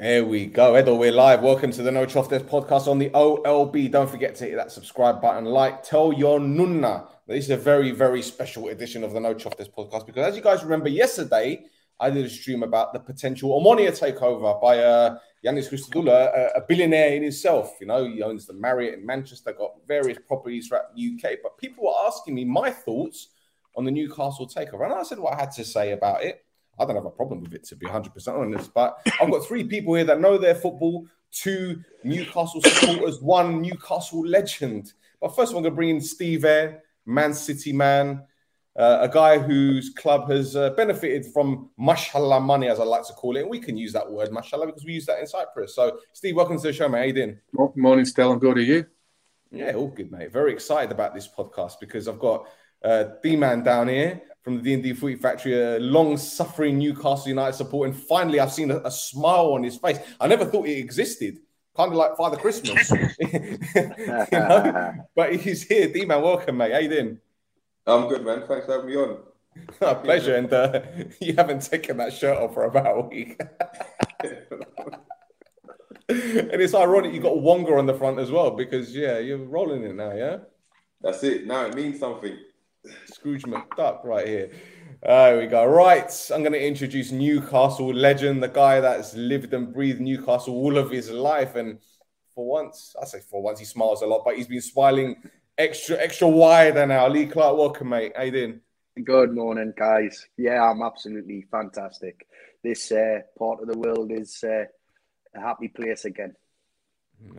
Here we go. Edo, we're live. Welcome to the No Chuff Desk podcast on the OLB. Don't forget to hit that subscribe button, like, tell your nunna. This is a very, very special edition of the No Chuff Desk podcast because, as you guys remember, yesterday I did a stream about the potential Omonia takeover by uh, Yannis Christodoulou, a, a billionaire in himself. You know, he owns the Marriott in Manchester, got various properties throughout the UK. But people were asking me my thoughts on the Newcastle takeover. And I said what I had to say about it. I don't have a problem with it, to be 100% honest. But I've got three people here that know their football, two Newcastle supporters, one Newcastle legend. But first, I'm going to bring in Steve Eyre, Man City man, uh, a guy whose club has uh, benefited from mashallah money, as I like to call it. And we can use that word, mashallah, because we use that in Cyprus. So, Steve, welcome to the show, mate. How you doing? Morning, Stella. I'm good. Are you? Yeah, all good, mate. Very excited about this podcast because I've got uh, D-Man down here from the D&D Footy Factory, a long-suffering Newcastle United support, and finally I've seen a, a, smile on his face. I never thought it existed, kind of like Father Christmas, you know? But he's here. D-Man, welcome, mate. How you doing? I'm good, man. Thanks for having me on. A pleasure, and uh, you haven't taken that shirt off for about a week. and it's ironic you got Wonga on the front as well because yeah, you're rolling it now, yeah. That's it. Now it means something. Scrooge McDuck right here. There we go. Right, I'm going to introduce Newcastle legend, the guy that's lived and breathed Newcastle all of his life, and for once, I say for once, he smiles a lot, but he's been smiling extra extra wider now. Lee Clark, welcome, mate. How you doing? Good morning, guys. Yeah, I'm absolutely fantastic. This uh, part of the world is uh, a happy place again.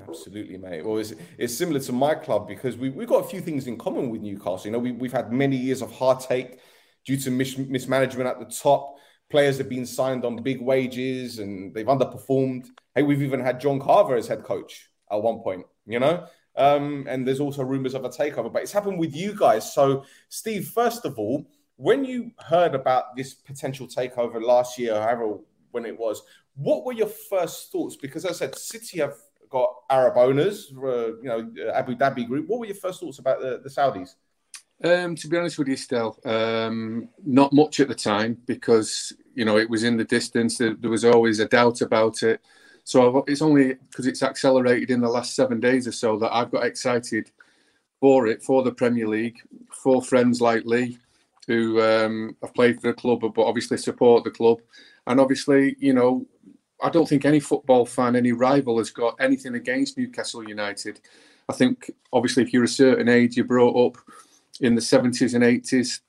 Absolutely, mate. Well, it's, it's similar to my club because we, we've got a few things in common with Newcastle. You know, we, we've had many years of heartache due to mis- mismanagement at the top. Players have been signed on big wages and they've underperformed. Hey, we've even had John Carver as head coach at one point, you know? Um, and there's also rumors of a takeover, but it's happened with you guys. So, Steve, first of all, when you heard about this potential takeover last year, however, when it was, what were your first thoughts? Because as I said, City have got Arab owners, uh, you know, Abu Dhabi Group. What were your first thoughts about the, the Saudis? Um, to be honest with you, still um, not much at the time because you know it was in the distance. There, was always a doubt about it. So it's only because it's accelerated in the last seven days or so that I've got excited for it, for the Premier League, for friends like Lee, who um, have played for the club but obviously support the club, and obviously you know I don't think any football fan, any rival has got anything against Newcastle United. I think obviously if you're a certain age, you're brought up in the 70s and 80s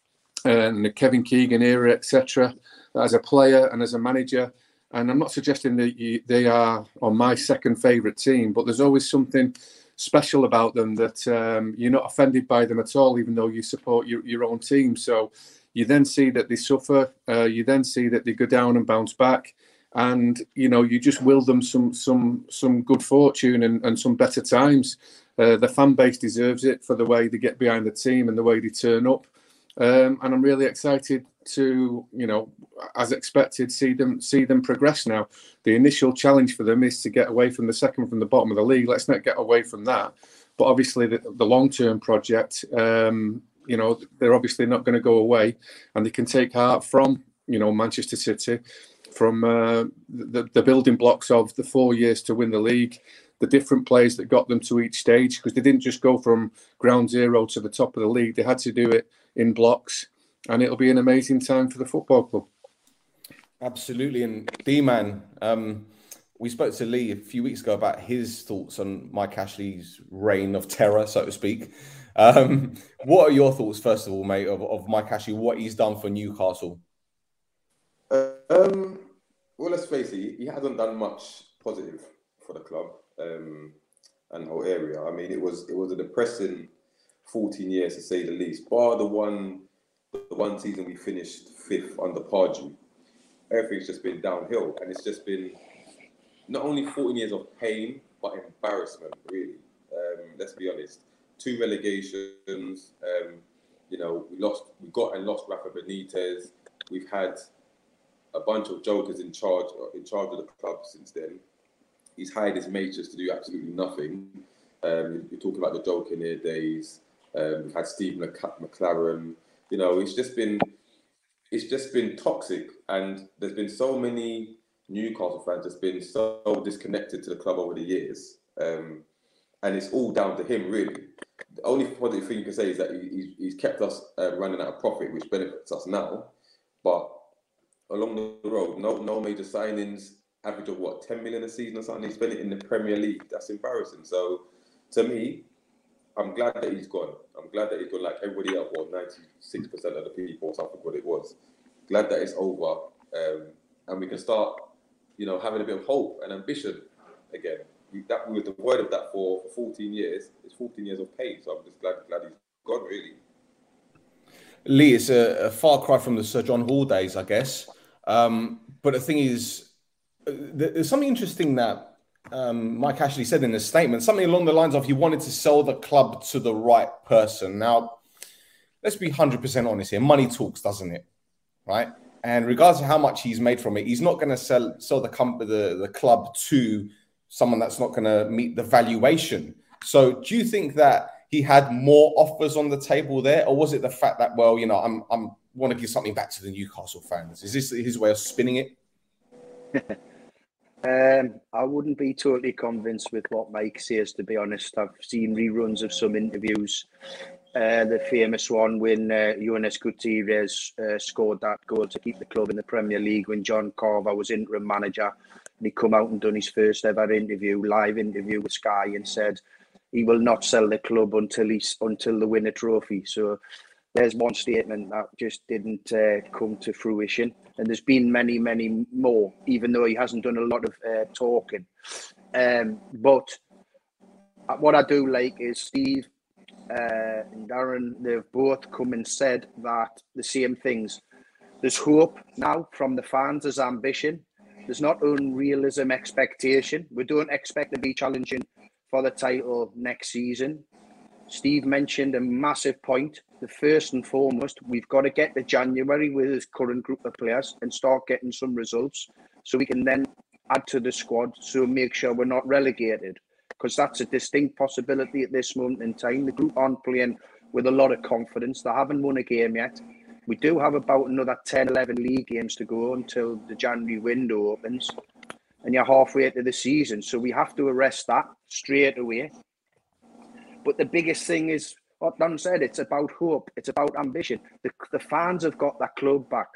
and the Kevin Keegan era, etc. As a player and as a manager, and I'm not suggesting that you, they are on my second favourite team, but there's always something special about them that um, you're not offended by them at all, even though you support your, your own team. So you then see that they suffer. Uh, you then see that they go down and bounce back and you know you just will them some some some good fortune and, and some better times. Uh, the fan base deserves it for the way they get behind the team and the way they turn up. Um, and I'm really excited to you know as expected see them see them progress now. The initial challenge for them is to get away from the second from the bottom of the league. Let's not get away from that. But obviously the, the long term project. Um, you know they're obviously not going to go away, and they can take heart from you know Manchester City from uh, the, the building blocks of the four years to win the league, the different players that got them to each stage, because they didn't just go from ground zero to the top of the league. They had to do it in blocks, and it'll be an amazing time for the football club. Absolutely. And D Man, um, we spoke to Lee a few weeks ago about his thoughts on Mike Ashley's reign of terror, so to speak. Um, what are your thoughts, first of all, mate, of, of Mike Ashley, what he's done for Newcastle? Um, well, let's face it, he hasn't done much positive for the club um, and whole area. I mean, it was it was a depressing 14 years to say the least. Bar the one the one season we finished fifth under Pardew, everything's just been downhill, and it's just been not only 14 years of pain but embarrassment. Really, um, let's be honest. Two relegations. Um, you know, we lost, we got and lost Rafa Benitez. We've had a bunch of jokers in charge in charge of the club since then. He's hired his mates to do absolutely nothing. Um, you're talking about the Joe Kinnear days. Um, we've had Steve McClaren. You know, it's just been it's just been toxic, and there's been so many Newcastle fans that's been so disconnected to the club over the years, um, and it's all down to him really. The only positive thing you can say is that he, he's kept us uh, running out of profit, which benefits us now. But along the road, no no major signings, average of what 10 million a season or something. He spent it in the Premier League. That's embarrassing. So to me, I'm glad that he's gone. I'm glad that he's gone like everybody else, well, 96% of the people or something what it was. Glad that it's over. Um, and we can start, you know, having a bit of hope and ambition again. We, that we were devoid of that for, for 14 years. It's 14 years of pain. So I'm just glad glad he's gone really. Lee, it's a, a far cry from the Sir John Hall days, I guess. Um, but the thing is, uh, there's something interesting that um, Mike Ashley said in his statement, something along the lines of he wanted to sell the club to the right person. Now, let's be 100% honest here. Money talks, doesn't it? Right? And regardless of how much he's made from it, he's not going to sell sell the, the the club to someone that's not going to meet the valuation. So, do you think that he had more offers on the table there, or was it the fact that, well, you know, I'm I'm want to give something back to the Newcastle fans? Is this his way of spinning it? Um, I wouldn't be totally convinced with what Mike says, to be honest. I've seen reruns of some interviews. Uh, the famous one when uh, Jonas Gutierrez uh, scored that goal to keep the club in the Premier League when John Carver was interim manager. And he come out and done his first ever interview, live interview with Sky, and said he will not sell the club until he's until they win a trophy. So there's one statement that just didn't uh, come to fruition. And there's been many, many more, even though he hasn't done a lot of uh, talking. Um, but what I do like is Steve uh, and Darren, they've both come and said that the same things. There's hope now from the fans, there's ambition. There's not unrealism expectation. We don't expect to be challenging for the title next season. Steve mentioned a massive point the first and foremost, we've got to get to January with this current group of players and start getting some results so we can then add to the squad so make sure we're not relegated because that's a distinct possibility at this moment in time. The group aren't playing with a lot of confidence. They haven't won a game yet. We do have about another 10, 11 league games to go until the January window opens. And you're halfway into the season. So we have to arrest that straight away. But the biggest thing is what Dan said, it's about hope, it's about ambition. The, the fans have got that club back.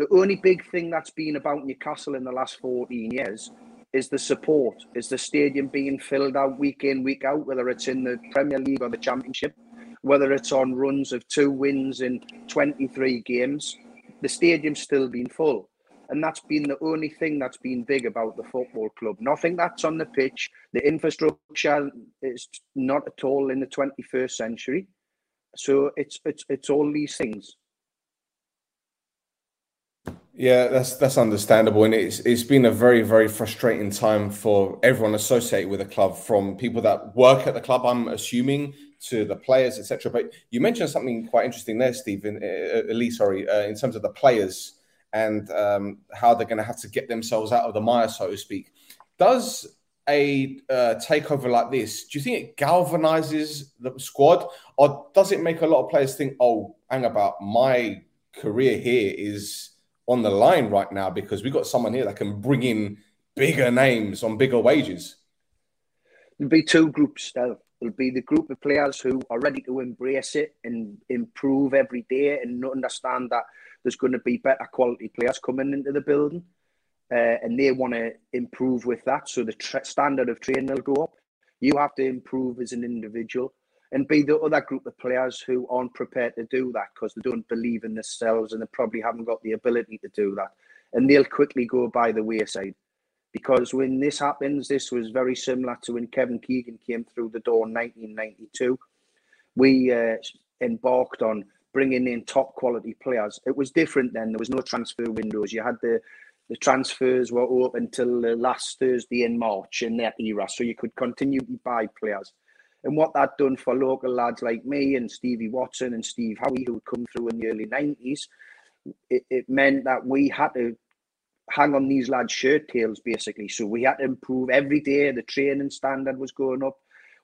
The only big thing that's been about Newcastle in the last 14 years is the support, is the stadium being filled out week in, week out, whether it's in the Premier League or the Championship, whether it's on runs of two wins in 23 games. The stadium's still been full. And that's been the only thing that's been big about the football club. Nothing that's on the pitch. The infrastructure is not at all in the 21st century. So it's it's it's all these things. Yeah, that's that's understandable, and it's it's been a very very frustrating time for everyone associated with the club, from people that work at the club, I'm assuming, to the players, etc. But you mentioned something quite interesting there, Stephen, uh, uh, Lee, sorry, uh, in terms of the players and um, how they're going to have to get themselves out of the mire, so to speak. Does a uh, takeover like this, do you think it galvanizes the squad, or does it make a lot of players think, "Oh, hang about, my career here is on the line right now because we've got someone here that can bring in bigger names on bigger wages"? There'll be two groups. There'll, there'll be the group of players who are ready to embrace it and improve every day and understand that there's going to be better quality players coming into the building, uh, and they want to improve with that. So the tra- standard of training will go up. You have to improve as an individual, and be the other group of players who aren't prepared to do that because they don't believe in themselves and they probably haven't got the ability to do that, and they'll quickly go by the wayside. Because when this happens, this was very similar to when Kevin Keegan came through the door in 1992. We uh, embarked on bringing in top quality players. It was different then. There was no transfer windows. You had the the transfers were open until the last Thursday in March in that era, so you could continue to buy players. And what that done for local lads like me and Stevie Watson and Steve Howey, who'd come through in the early nineties, it, it meant that we had to hang on these lads' shirt tails basically. So we had to improve every day. The training standard was going up.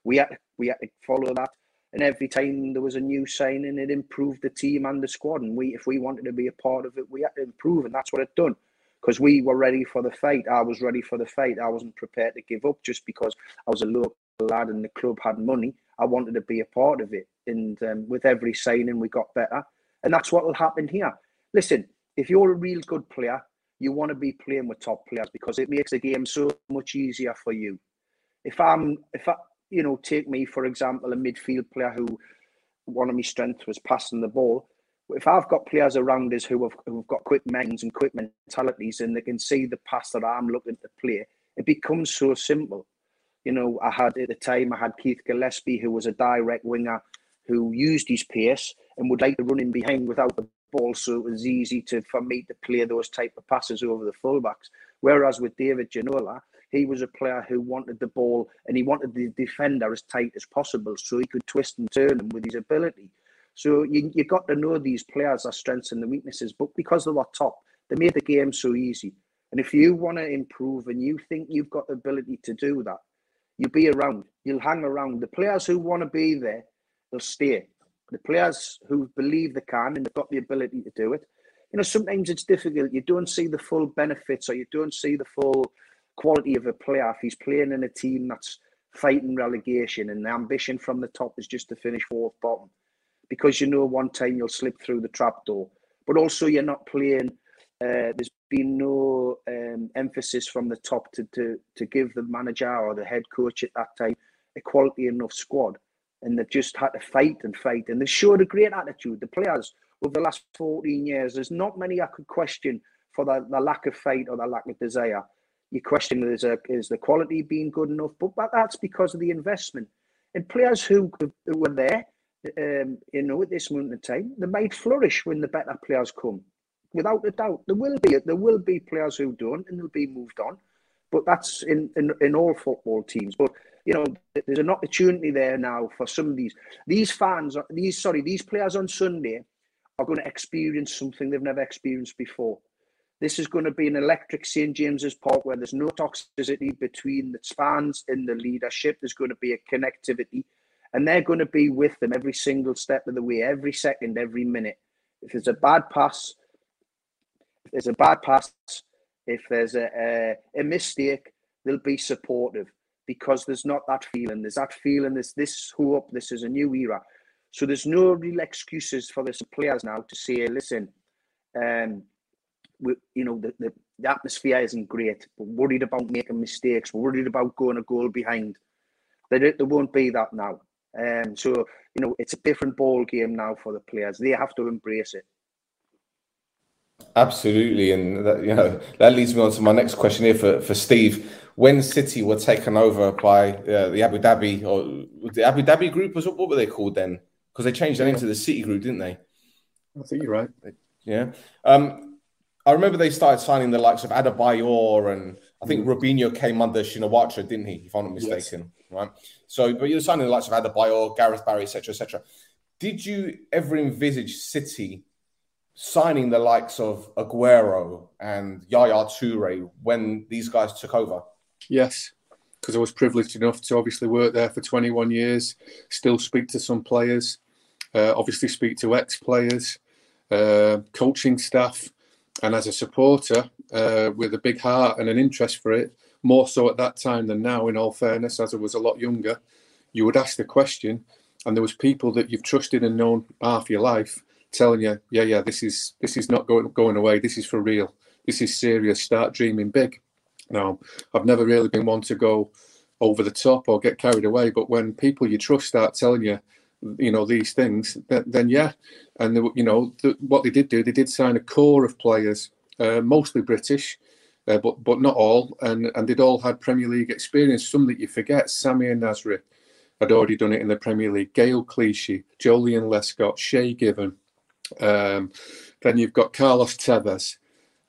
We had to, we had to follow that. And every time there was a new signing, it improved the team and the squad. And we, if we wanted to be a part of it, we had to improve, and that's what it done. because we were ready for the fight. I was ready for the fight. I wasn't prepared to give up just because I was a local lad and the club had money. I wanted to be a part of it. And um, with every signing, we got better. And that's what will happen here. Listen, if you're a real good player, you want to be playing with top players because it makes the game so much easier for you. If I'm, if I, you know, take me for example, a midfield player who one of my strengths was passing the ball. If I've got players around us who have who've got quick minds and quick mentalities, and they can see the pass that I'm looking to play, it becomes so simple. You know, I had at the time I had Keith Gillespie, who was a direct winger, who used his pace and would like to run in behind without the ball, so it was easy to for me to play those type of passes over the fullbacks. Whereas with David Ginola, he was a player who wanted the ball and he wanted the defender as tight as possible so he could twist and turn them with his ability. So you, you got to know these players, their strengths and the weaknesses, but because they were top, they made the game so easy. And if you want to improve and you think you've got the ability to do that, you'll be around, you'll hang around. The players who want to be there, they'll stay. The players who believe they can and they've got the ability to do it. You know, sometimes it's difficult. You don't see the full benefits or you don't see the full quality of a player if he's playing in a team that's fighting relegation and the ambition from the top is just to finish fourth bottom because you know one time you'll slip through the trapdoor. But also you're not playing. Uh, there's been no um, emphasis from the top to, to to give the manager or the head coach at that time a quality enough squad, and they've just had to fight and fight. And they've showed a great attitude. The players over the last 14 years, there's not many I could question for the, the lack of fight or the lack of desire you question is, a, is the quality being good enough, but, but that's because of the investment. And players who, who were there, um, you know, at this moment in time, they might flourish when the better players come. Without a doubt, there will be there will be players who don't, and they'll be moved on. But that's in, in, in all football teams. But you know, there's an opportunity there now for some of these these fans, these sorry, these players on Sunday are going to experience something they've never experienced before. This is going to be an electric St James's Park where there's no toxicity between the fans and the leadership. There's going to be a connectivity, and they're going to be with them every single step of the way, every second, every minute. If there's a bad pass, if there's a bad pass, if there's a, a, a mistake, they'll be supportive because there's not that feeling. There's that feeling. There's this hope. This is a new era. So there's no real excuses for the players now to say, listen, um, we, you know, the, the, the atmosphere isn't great. We're worried about making mistakes. We're worried about going a goal behind. There, there won't be that now. Um, so, you know, it's a different ball game now for the players. They have to embrace it. Absolutely, and that, you know that leads me on to my next question here for, for Steve. When City were taken over by uh, the Abu Dhabi or the Abu Dhabi group, was what were they called then? Because they changed their name to the City Group, didn't they? I think you're right. Yeah. Um, I remember they started signing the likes of Adebayor and I think mm. Robinho came under Shinawatra, didn't he? If I'm not mistaken, yes. right? So, but you're signing the likes of Adebayor, Gareth Barry, etc., etc. Did you ever envisage City signing the likes of Aguero and Yaya Toure when these guys took over? Yes, because I was privileged enough to obviously work there for 21 years, still speak to some players, uh, obviously speak to ex-players, uh, coaching staff and as a supporter uh, with a big heart and an interest for it, more so at that time than now. In all fairness, as I was a lot younger, you would ask the question, and there was people that you've trusted and known half your life telling you, "Yeah, yeah, this is this is not going going away. This is for real. This is serious. Start dreaming big." Now, I've never really been one to go over the top or get carried away, but when people you trust start telling you you know these things, then, yeah, and they, you know the, what they did do, they did sign a core of players, uh, mostly British, uh, but but not all, and and they'd all had Premier League experience. Some that you forget, Samir Nasri had already done it in the Premier League. Gael Clichy, Joleon Lescott, Shay Given. Um, then you've got Carlos Tevez,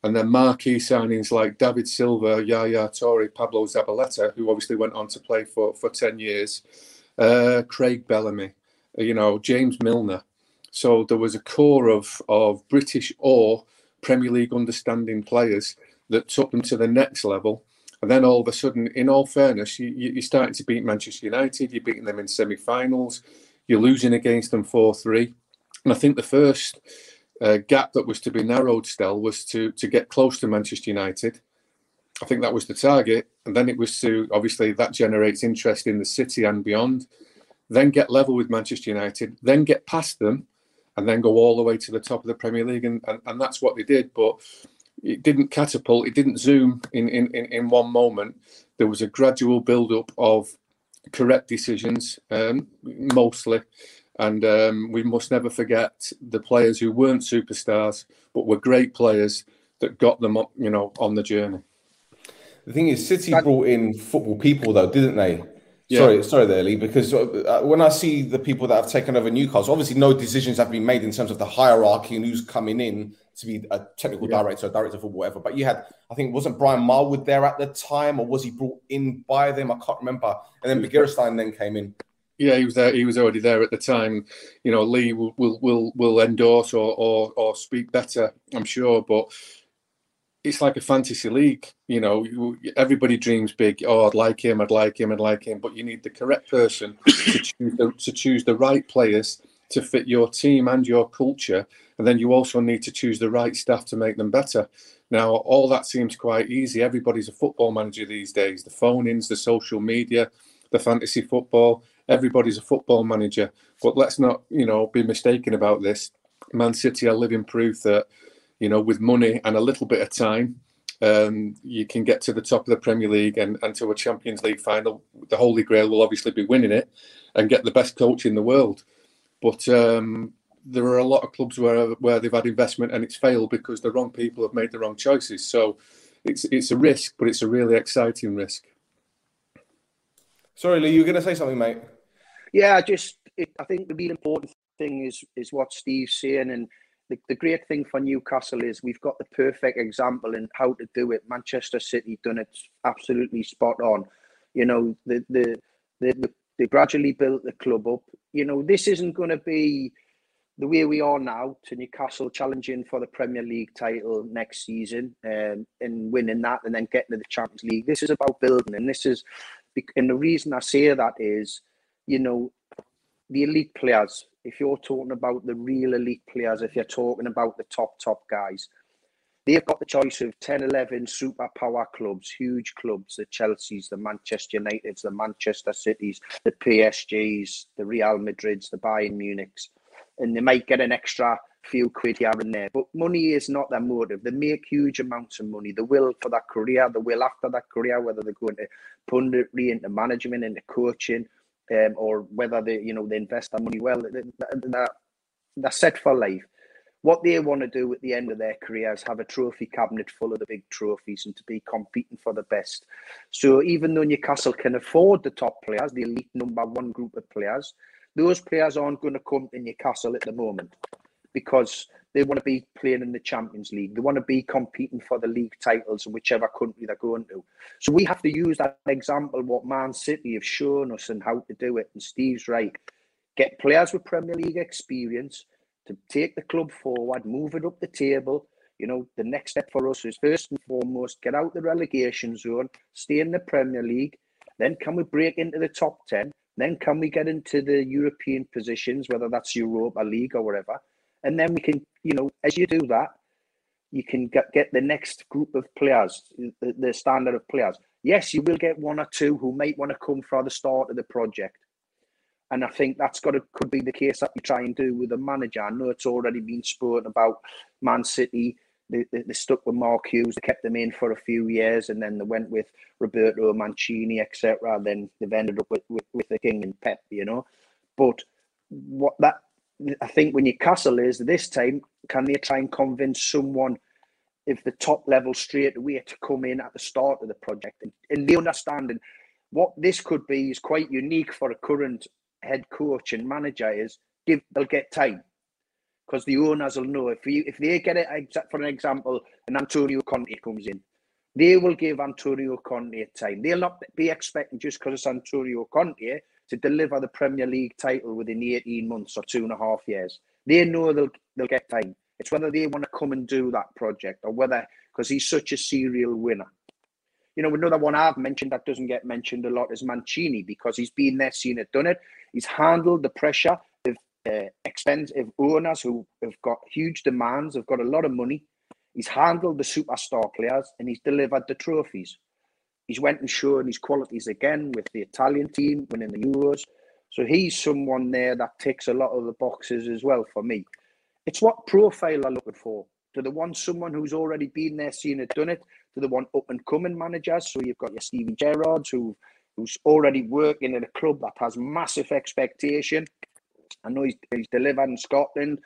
and then marquee signings like David Silva, Yaya Toure, Pablo Zabaleta, who obviously went on to play for for ten years. Uh, Craig Bellamy, you know, James Milner. So there was a core of of British or Premier League understanding players that took them to the next level. And then all of a sudden, in all fairness, you, you're starting to beat Manchester United. You're beating them in semi-finals. You're losing against them four three. And I think the first uh, gap that was to be narrowed still was to to get close to Manchester United. I think that was the target, and then it was to obviously that generates interest in the city and beyond. Then get level with Manchester United, then get past them, and then go all the way to the top of the Premier League, and and, and that's what they did. But it didn't catapult, it didn't zoom in in in, in one moment. There was a gradual build up of correct decisions, um, mostly. And um, we must never forget the players who weren't superstars, but were great players that got them, up, you know, on the journey. The thing is, City brought in football people, though, didn't they? Yeah. Sorry, sorry, there, Lee. Because uh, when I see the people that have taken over Newcastle, obviously no decisions have been made in terms of the hierarchy and who's coming in to be a technical yeah. director, director of football, whatever. But you had, I think, wasn't Brian Marwood there at the time, or was he brought in by them? I can't remember. And then Begiristain then came in. Yeah, he was there. He was already there at the time. You know, Lee will will will, will endorse or, or or speak better, I'm sure. But it's like a fantasy league. You know, everybody dreams big. Oh, I'd like him. I'd like him. I'd like him. But you need the correct person to choose the, to choose the right players to fit your team and your culture and then you also need to choose the right staff to make them better. Now, all that seems quite easy. Everybody's a football manager these days. The phone ins, the social media, the fantasy football, everybody's a football manager. But let's not, you know, be mistaken about this. Man City are living proof that, you know, with money and a little bit of time, um, you can get to the top of the Premier League and, and to a Champions League final. The Holy Grail will obviously be winning it and get the best coach in the world. But um, there are a lot of clubs where where they've had investment and it's failed because the wrong people have made the wrong choices. So it's it's a risk, but it's a really exciting risk. Sorry, Lee, you were going to say something, mate. Yeah, just it, I think the real important thing is is what Steve's saying, and the, the great thing for Newcastle is we've got the perfect example in how to do it. Manchester City done it absolutely spot on. You know, the the the, they gradually built the club up. You know, this isn't going to be the way we are now to Newcastle challenging for the Premier League title next season um, and winning that and then getting to the Champions League. This is about building, and this is, and the reason I say that is, you know, the elite players. If you're talking about the real elite players, if you're talking about the top top guys, they've got the choice of 10, 11 superpower clubs, huge clubs, the Chelseas, the Manchester Uniteds, the Manchester Cities, the PSGs, the Real Madrids, the Bayern Munichs and they might get an extra few quid here and there. But money is not their motive. They make huge amounts of money. The will for that career, the will after that career, whether they're going to punditry into management, into coaching, um, or whether they, you know, they invest their money well. They're, they're set for life. What they want to do at the end of their career is have a trophy cabinet full of the big trophies and to be competing for the best. So even though Newcastle can afford the top players, the elite number one group of players, those players aren't going to come to Newcastle at the moment because they want to be playing in the Champions League. They want to be competing for the league titles in whichever country they're going to. So we have to use that example, what Man City have shown us and how to do it. And Steve's right. Get players with Premier League experience to take the club forward, move it up the table. You know, the next step for us is first and foremost get out the relegation zone, stay in the Premier League. Then can we break into the top 10? Then can we get into the European positions, whether that's Europa League or whatever? And then we can, you know, as you do that, you can get, get the next group of players, the, the standard of players. Yes, you will get one or two who might want to come for the start of the project. And I think that's got to could be the case that you try and do with a manager. I know it's already been spoken about Man City they, they, they, stuck with Mark Hughes. They kept him in for a few years, and then they went with Roberto Mancini, etc. Then they've ended up with, with, with the King and Pep, you know. But what that I think when Newcastle is this time, can they try and convince someone if the top level straight away to come in at the start of the project and, and the understanding what this could be is quite unique for a current head coach and manager is give they'll get time because the owners will know if you if they get it for an example, an Antonio Conte comes in, they will give Antonio Conte time. They'll not be expecting just because it's Antonio Conte to deliver the Premier League title within 18 months or two and a half years. They know they'll they'll get time. It's whether they want to come and do that project or whether because he's such a serial winner. You know, another one I've mentioned that doesn't get mentioned a lot is Mancini because he's been there, seen it, done it. He's handled the pressure uh, expensive owners who have got huge demands, have got a lot of money. He's handled the superstar players and he's delivered the trophies. He's went and shown his qualities again with the Italian team, winning the Euros. So he's someone there that ticks a lot of the boxes as well for me. It's what profile I'm looking for. Do they want someone who's already been there, seen it, done it? Do they want up and coming managers? So you've got your Stevie Gerrards who who's already working in a club that has massive expectation. I know he's, he's delivered in Scotland,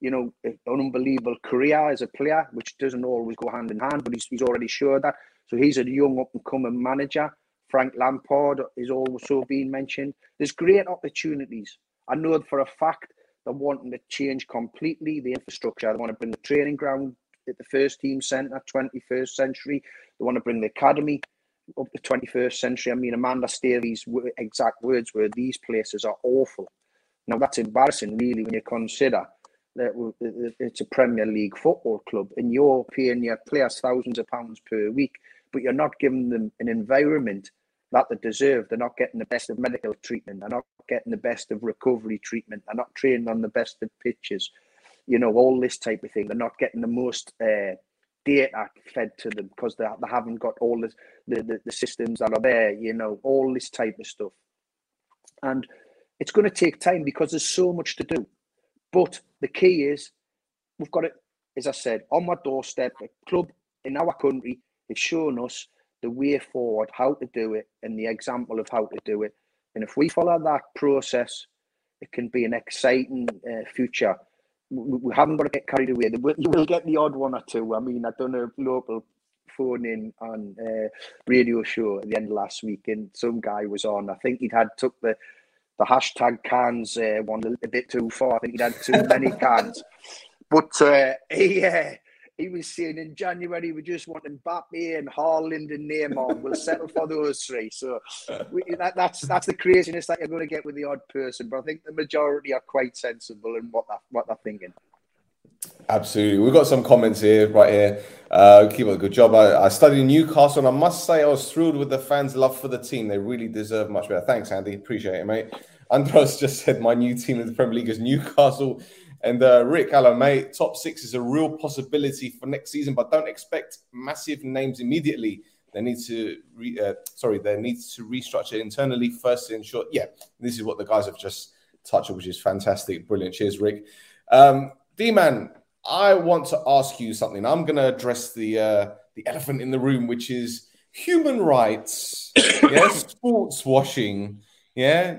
you know, an unbelievable career as a player, which doesn't always go hand in hand, but he's, he's already showed that. So he's a young up and coming manager. Frank Lampard is also being mentioned. There's great opportunities. I know for a fact they're wanting to change completely the infrastructure. They want to bring the training ground at the first team centre, 21st century. They want to bring the academy up the 21st century. I mean, Amanda Staveley's exact words were these places are awful. Now, that's embarrassing, really, when you consider that it's a Premier League football club and you're paying your players thousands of pounds per week, but you're not giving them an environment that they deserve. They're not getting the best of medical treatment. They're not getting the best of recovery treatment. They're not trained on the best of pitches. You know, all this type of thing. They're not getting the most uh, data fed to them because they, they haven't got all the, the, the systems that are there, you know, all this type of stuff. And it's going to take time because there's so much to do. But the key is we've got it, as I said, on my doorstep. A club in our country has shown us the way forward, how to do it, and the example of how to do it. And if we follow that process, it can be an exciting uh, future. We, we, haven't got to get carried away. You will get the odd one or two. I mean, I've done a local phone in on uh, radio show at the end of last week, and some guy was on. I think he'd had took the the hashtag cans uh, one a bit too far. I think he'd had too many cans. But uh, he, uh, he was saying in January we just want Mbappe and Haaland and Neymar. We'll settle for those three. So we, that, that's that's the craziness that you're going to get with the odd person. But I think the majority are quite sensible in what that, what they're thinking. Absolutely. We've got some comments here, right here. Uh, keep up a good job. I, I, studied Newcastle and I must say I was thrilled with the fans' love for the team. They really deserve much better. Thanks, Andy. Appreciate it, mate. Andros just said my new team in the Premier League is Newcastle. And uh, Rick, hello, mate. Top six is a real possibility for next season, but don't expect massive names immediately. They need to, re, uh, sorry, they need to restructure internally first to ensure. Yeah, this is what the guys have just touched, on, which is fantastic, brilliant. Cheers, Rick. Um, D man, I want to ask you something. I'm going to address the uh, the elephant in the room, which is human rights, yes, sports washing, yeah,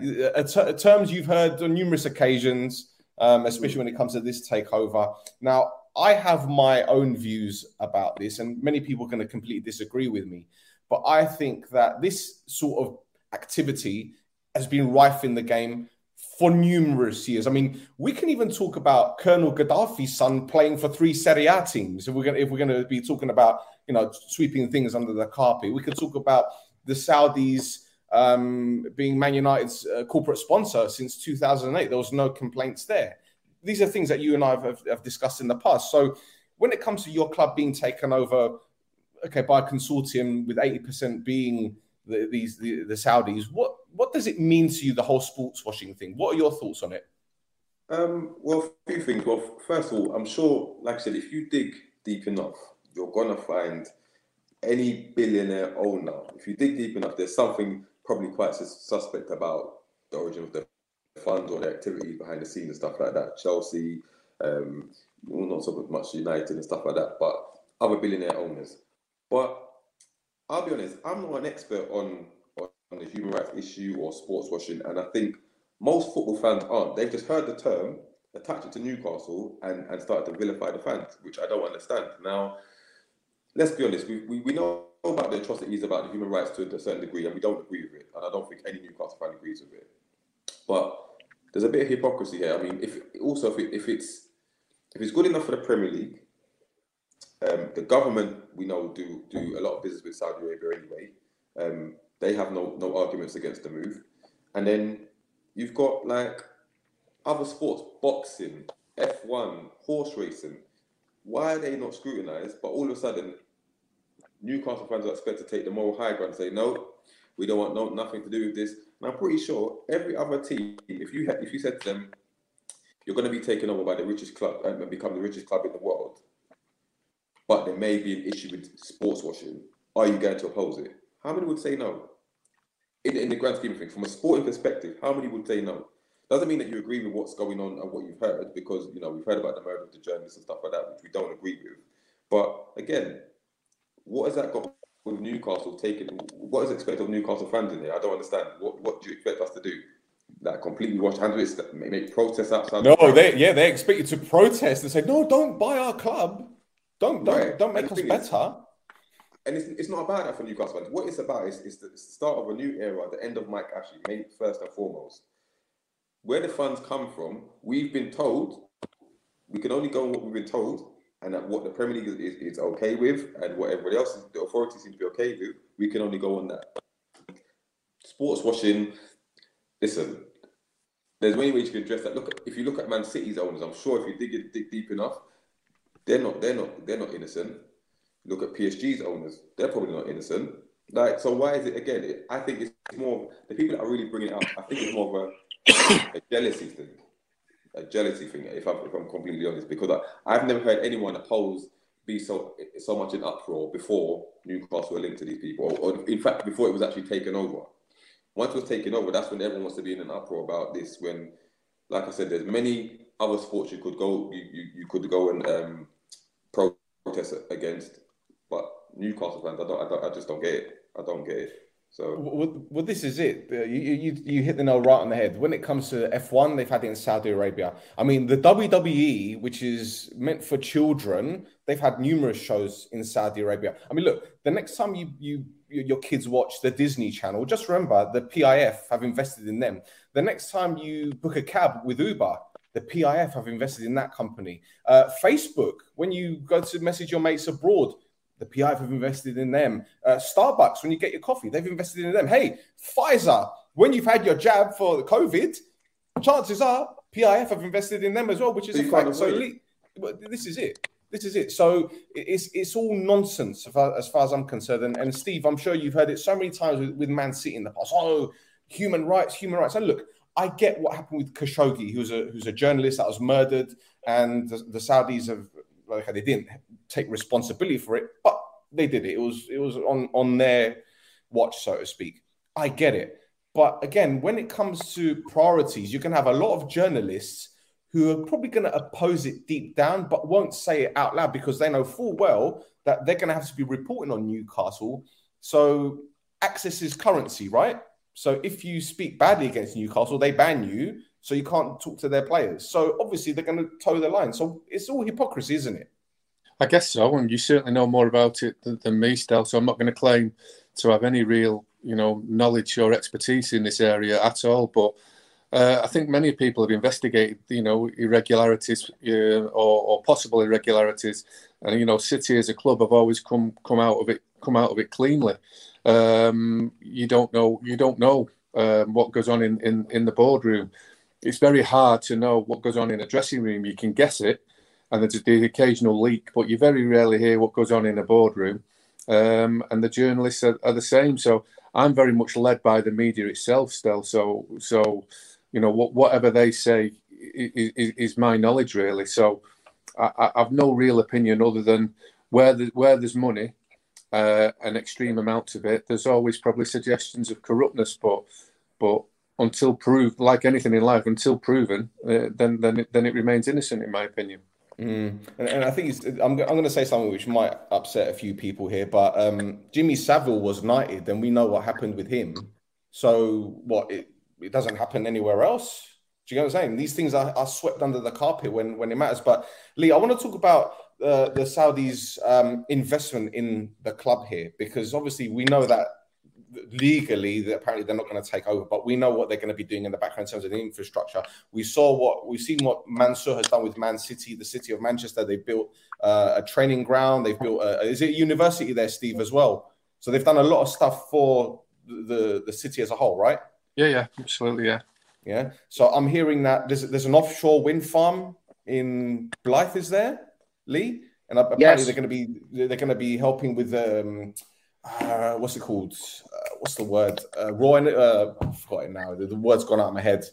terms you've heard on numerous occasions um, especially when it comes to this takeover. Now, I have my own views about this, and many people are going to completely disagree with me. But I think that this sort of activity has been rife in the game for numerous years. I mean, we can even talk about Colonel Gaddafi's son playing for three Serie A teams. If we're going, if we're going to be talking about, you know, sweeping things under the carpet, we could talk about the Saudis um, being Man United's uh, corporate sponsor since 2008. There was no complaints there. These are things that you and I have, have, discussed in the past. So when it comes to your club being taken over, okay, by a consortium with 80% being the, these the, the Saudis, what what does it mean to you the whole sports washing thing? What are your thoughts on it? Um, well, a few things. Well, first of all, I'm sure, like I said, if you dig deep enough, you're gonna find any billionaire owner. If you dig deep enough, there's something probably quite suspect about the origin of the funds or the activities behind the scenes and stuff like that. Chelsea, um, not so much United and stuff like that, but other billionaire owners. But I'll be honest, I'm not an expert on, on, on the human rights issue or sports washing, and I think most football fans aren't. They've just heard the term, attached it to Newcastle, and, and started to vilify the fans, which I don't understand. Now, let's be honest, we, we, we know about the atrocities about the human rights to a certain degree, and we don't agree with it. And I don't think any Newcastle fan agrees with it. But there's a bit of hypocrisy here. I mean, if also if, it, if it's if it's good enough for the Premier League, um, the government we know do do a lot of business with Saudi Arabia anyway. Um, they have no no arguments against the move, and then you've got like other sports, boxing, F one, horse racing. Why are they not scrutinised? But all of a sudden, Newcastle fans are expected to take the moral high ground and say, no, we don't want no, nothing to do with this. And I'm pretty sure every other team, if you had, if you said to them, you're going to be taken over by the richest club and become the richest club in the world, but there may be an issue with sports washing. Are you going to oppose it? How many would say no? In, in the grand scheme of things, from a sporting perspective, how many would say no? Doesn't mean that you agree with what's going on and what you've heard, because you know we've heard about the murder of the journalists and stuff like that, which we don't agree with. But again, what has that got with Newcastle taking? What is expected of Newcastle fans in here? I don't understand. What What do you expect us to do? That completely wash hands with it, make protests outside? No, the they yeah they expect you to protest and say no, don't buy our club, don't don't right. don't make us better. Is, and it's, it's not about that for Newcastle fans. What it's about is, is the start of a new era, the end of Mike Ashley, first and foremost. Where the funds come from, we've been told we can only go on what we've been told, and that what the Premier League is, is, okay with, and what everybody else, is, the authorities seem to be okay with, we can only go on that. Sports washing, listen, there's many ways you can address that. Look, if you look at Man City's owners, I'm sure if you dig dig deep enough, they're not, they're not, they're not innocent. Look at PSG's owners; they're probably not innocent. Like, so why is it again? It, I think it's more the people that are really bringing it up. I think it's more of a, a jealousy thing a jealousy thing, if I'm, if I'm completely honest, because I, I've never heard anyone oppose be so so much in uproar before Newcastle were linked to these people, or, or, in fact before it was actually taken over. Once it was taken over, that's when everyone wants to be in an uproar about this. When, like I said, there's many other sports you could go you, you, you could go and um, protest against, but Newcastle fans, I don't, I don't, I just don't get it. I don't get it. So well, well, this is it. You, you you hit the nail right on the head. When it comes to F1, they've had it in Saudi Arabia. I mean, the WWE, which is meant for children, they've had numerous shows in Saudi Arabia. I mean, look, the next time you you your kids watch the Disney Channel, just remember the PIF have invested in them. The next time you book a cab with Uber, the PIF have invested in that company. Uh, Facebook, when you go to message your mates abroad, the PI have invested in them. Uh, Starbucks, when you get your coffee, they've invested in them. Hey, Pfizer, when you've had your jab for the COVID, chances are PIF have invested in them as well, which is a fact. So this is it. This is it. So it's it's all nonsense as far as, far as I'm concerned. And, and, Steve, I'm sure you've heard it so many times with, with Man City in the past. Oh, human rights, human rights. And look, I get what happened with Khashoggi, who's a who's a journalist that was murdered, and the, the Saudis have like they didn't take responsibility for it, but they did it. It was it was on on their watch, so to speak. I get it, but again, when it comes to priorities, you can have a lot of journalists who are probably going to oppose it deep down, but won't say it out loud because they know full well that they're going to have to be reporting on Newcastle. So access is currency, right? So if you speak badly against Newcastle, they ban you so you can't talk to their players. So obviously they're going to toe the line. So it's all hypocrisy, isn't it? I guess so, and you certainly know more about it than, than me, Stel. So I'm not going to claim to have any real, you know, knowledge or expertise in this area at all. But uh, I think many people have investigated, you know, irregularities uh, or, or, possible irregularities, and you know, City as a club have always come come out of it come out of it cleanly. Um, you don't know you don't know um, what goes on in, in in the boardroom it's very hard to know what goes on in a dressing room. You can guess it, and there's the occasional leak, but you very rarely hear what goes on in a boardroom. Um, and the journalists are, are, the same. So I'm very much led by the media itself still. So so you know what, whatever they say is, is, is my knowledge really. So I, have no real opinion other than where the, where there's money, uh, an extreme amount of it. There's always probably suggestions of corruptness, but but until proved, like anything in life, until proven, uh, then then it, then it remains innocent, in my opinion. Mm. And, and, I think I'm, I'm going to say something which might upset a few people here, but um, Jimmy Savile was knighted, and we know what happened with him. So what it, it doesn't happen anywhere else. Do you know what I'm saying? These things are, are swept under the carpet when when it matters. But Lee, I want to talk about uh, the Saudis' um, investment in the club here because obviously we know that legally that apparently they're not going to take over, but we know what they're going to be doing in the background in terms of the infrastructure. We saw what we've seen what Mansour has done with Man City, the city of Manchester. They built uh, a training ground. They've built a, is it a university there, Steve, as well. So they've done a lot of stuff for the the city as a whole, right? Yeah, yeah, absolutely, yeah, yeah. So I'm hearing that there's there's an offshore wind farm in Blyth, is there, Lee? And apparently yes. they're going to be they're going to be helping with um, uh, what's it called? What's the word? Uh, raw. Uh, I forgot it now. The, the, word's gone out of my head.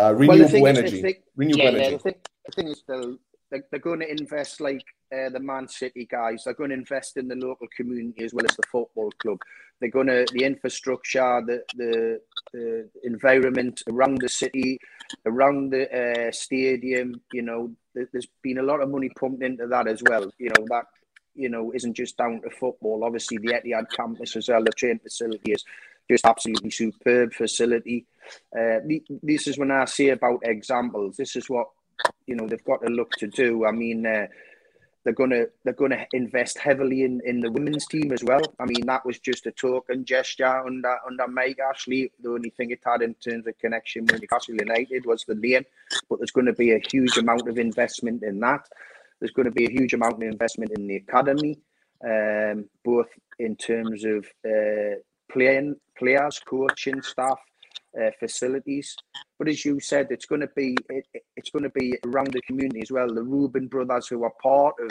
Uh, renewable well, energy. Is, renewable yeah, energy. Yeah, the, thing, the thing is, they're, they're going to invest like uh, the Man City guys. They're going to invest in the local community as well as the football club. They're going to the infrastructure, the the, the environment around the city, around the uh, stadium. You know, there's been a lot of money pumped into that as well. You know that you know isn't just down to football. Obviously, the Etihad campus as well, the training facility is just absolutely superb facility. Uh, this is when I say about examples. This is what you know they've got to look to do. I mean, uh, they're gonna they're gonna invest heavily in, in the women's team as well. I mean, that was just a token gesture under under Mike Ashley. The only thing it had in terms of connection with Newcastle United was the name, but there's going to be a huge amount of investment in that. There's going to be a huge amount of investment in the academy, um, both in terms of uh, playing players, coaching staff, uh, facilities. But as you said, it's going to be it, it's going to be around the community as well. The Reuben brothers, who are part of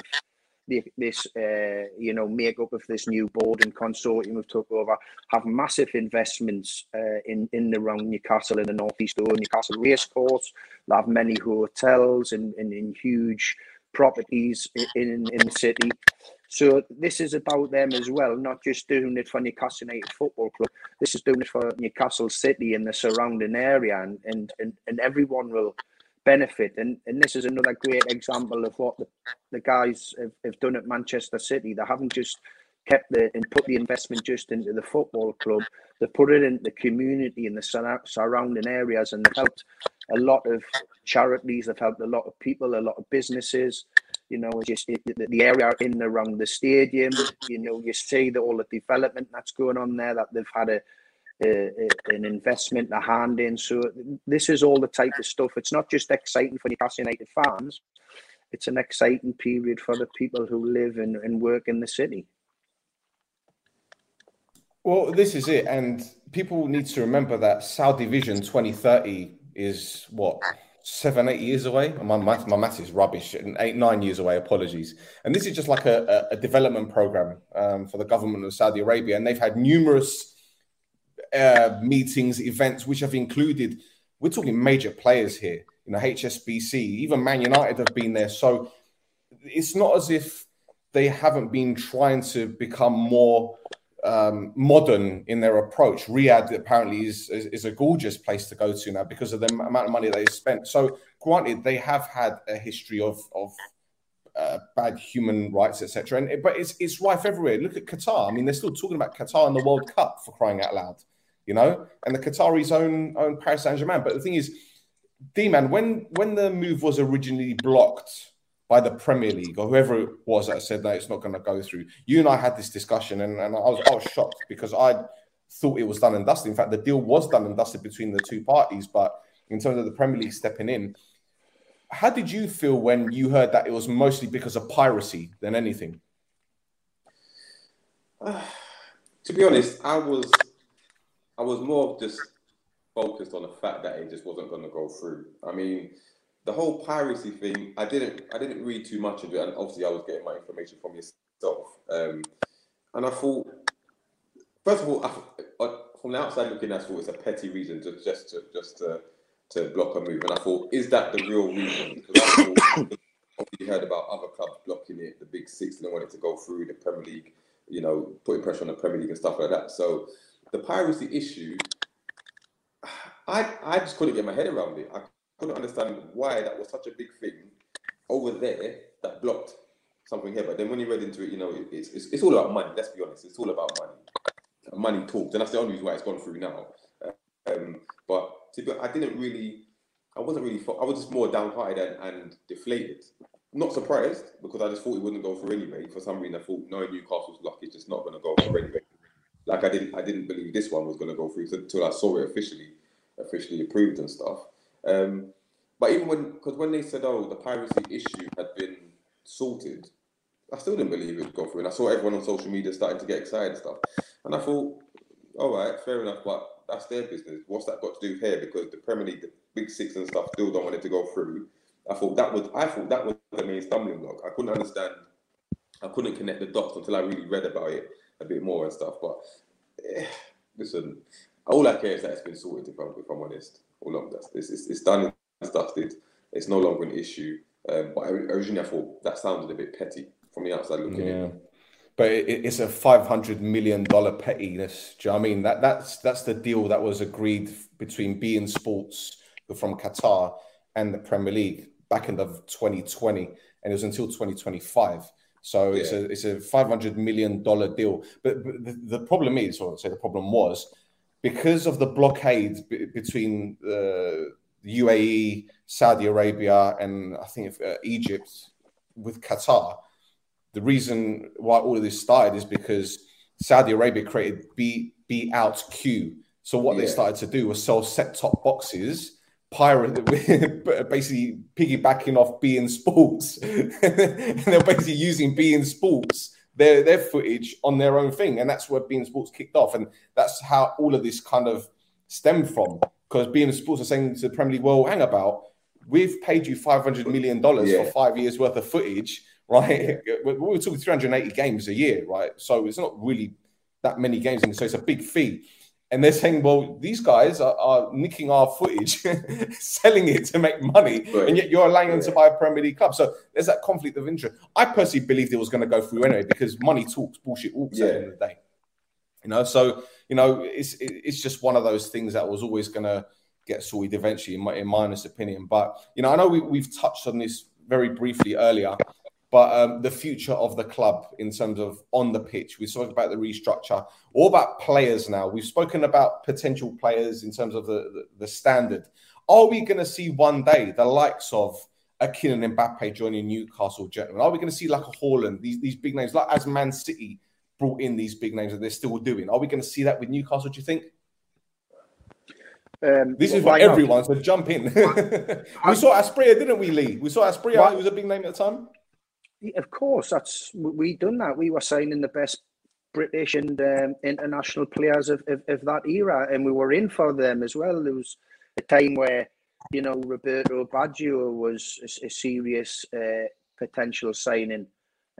the, this uh, you know makeup of this new board and consortium we've took over, have massive investments uh, in in around Newcastle in the northeast or Newcastle racecourse. They have many hotels and, and in huge properties in in the city. So this is about them as well, not just doing it for Newcastle United Football Club. This is doing it for Newcastle City and the surrounding area, and and, and, and everyone will benefit. And and this is another great example of what the, the guys have, have done at Manchester City. They haven't just kept the and put the investment just into the football club. They put it in the community and the surrounding areas, and they've helped a lot of charities. They've helped a lot of people, a lot of businesses. You know, just the, the area in around the stadium. You know, you see that all the development that's going on there. That they've had a, a, a, an investment, a hand in. So this is all the type of stuff. It's not just exciting for Newcastle United fans. It's an exciting period for the people who live and, and work in the city. Well, this is it, and people need to remember that Saudi Vision 2030 is what seven, eight years away. My math, my math is rubbish. Eight, nine years away. Apologies. And this is just like a, a development program um, for the government of Saudi Arabia, and they've had numerous uh, meetings, events, which have included. We're talking major players here. You know, HSBC, even Man United have been there. So it's not as if they haven't been trying to become more um, modern in their approach. Riyadh apparently is, is, is a gorgeous place to go to now because of the amount of money they spent. So, granted, they have had a history of of uh, bad human rights, etc. And but it's it's rife everywhere. Look at Qatar. I mean, they're still talking about Qatar in the World Cup for crying out loud, you know. And the Qataris own own Paris Saint Germain. But the thing is, D man, when when the move was originally blocked by the Premier League or whoever it was that said that it's not going to go through. You and I had this discussion, and, and I was I was shocked because I thought it was done and dusted. In fact, the deal was done and dusted between the two parties. But in terms of the Premier League stepping in, how did you feel when you heard that it was mostly because of piracy than anything? To be honest, I was I was more just focused on the fact that it just wasn't going to go through. I mean, the whole piracy thing, I didn't I didn't read too much of it, and obviously I was getting my information from yourself. Um, and I thought, first of all, I, I, from the outside looking, I thought it's a petty reason to just to just to to block a move. And I thought, is that the real reason? Because I thought, heard about other clubs blocking it, the Big Six, and they wanted to go through the Premier League, you know, putting pressure on the Premier League and stuff like that. So the piracy issue, I I just couldn't get my head around it. I couldn't understand why that was such a big thing over there that blocked something here. But then when you read into it, you know, it's, it's, it's all about money. Let's be honest, it's all about money. Money talks, and that's the only reason why it's gone through now. Um, but to be, I didn't really, I wasn't really, I was just more downhearted and, and deflated. Not surprised because I just thought it wouldn't go through anyway. For some reason, I thought knowing Newcastle's luck is just not going to go through anyway. Like I didn't, I didn't believe this one was going to go through until I saw it officially, officially approved and stuff. Um, but even when, because when they said, oh, the piracy issue had been sorted, I still didn't believe it would go through. And I saw everyone on social media starting to get excited and stuff. And I thought, all right, fair enough, but that's their business. What's that got to do here? Because the Premier League, the Big Six and stuff, still don't want it to go through. I thought that was, I thought that was the main stumbling block. I couldn't understand, I couldn't connect the dots until I really read about it a bit more and stuff. But eh, listen, all I care is that it's been sorted. If I'm, if I'm honest, all of that. It's, it's, it's done. Dusted. It's no longer an issue. Um, but originally, I thought that sounded a bit petty from the outside looking yeah. in. But it, it's a five hundred million dollar pettiness. Do you know what I mean? That that's that's the deal that was agreed between beIN Sports from Qatar and the Premier League back in the 2020, and it was until 2025. So yeah. it's a it's a 500 million dollar deal. But, but the, the, problem is, or I'd say the problem was, because of the blockade b- between the UAE, Saudi Arabia, and I think uh, Egypt with Qatar. The reason why all of this started is because Saudi Arabia created B beoutQ. So what yeah. they started to do was sell set top boxes pirate basically piggybacking off beIN Sports and they're basically using beIN Sports their their footage on their own thing and that's where beIN Sports kicked off and that's how all of this kind of stemmed from because beIN Sports are saying to the Premier League well hang about we've paid you 500 million dollars yeah. for five years worth of footage right yeah. we're talking 380 games a year right so it's not really that many games and so it's a big fee and they're saying, well, these guys are, are nicking our footage, selling it to make money, right. and yet you're allowing them to buy a Premier League club. So there's that conflict of interest. I personally believed it was going to go through anyway because money talks, bullshit walks yeah. at the end of the day. You know, so you know, it's it's just one of those things that was always going to get sorted eventually, in my, in my honest opinion. But you know, I know we, we've touched on this very briefly earlier but um, the future of the club in terms of on the pitch. We spoke about the restructure, all about players now. We've spoken about potential players in terms of the, the, the standard. Are we going to see one day the likes of a Kylian Mbappe joining Newcastle, gentlemen? Are we going to see like a Haaland, these, these big names, like as Man City brought in these big names that they're still doing? Are we going to see that with Newcastle, do you think? Um, this is for everyone, so jump in. we saw Asprilla, didn't we, Lee? We saw Asprilla, he was a big name at the time. Of course, that's we done that. We were signing the best British and um, international players of, of, of, that era, and we were in for them as well. There was a time where you know Roberto Baggio was a, a serious uh, potential signing.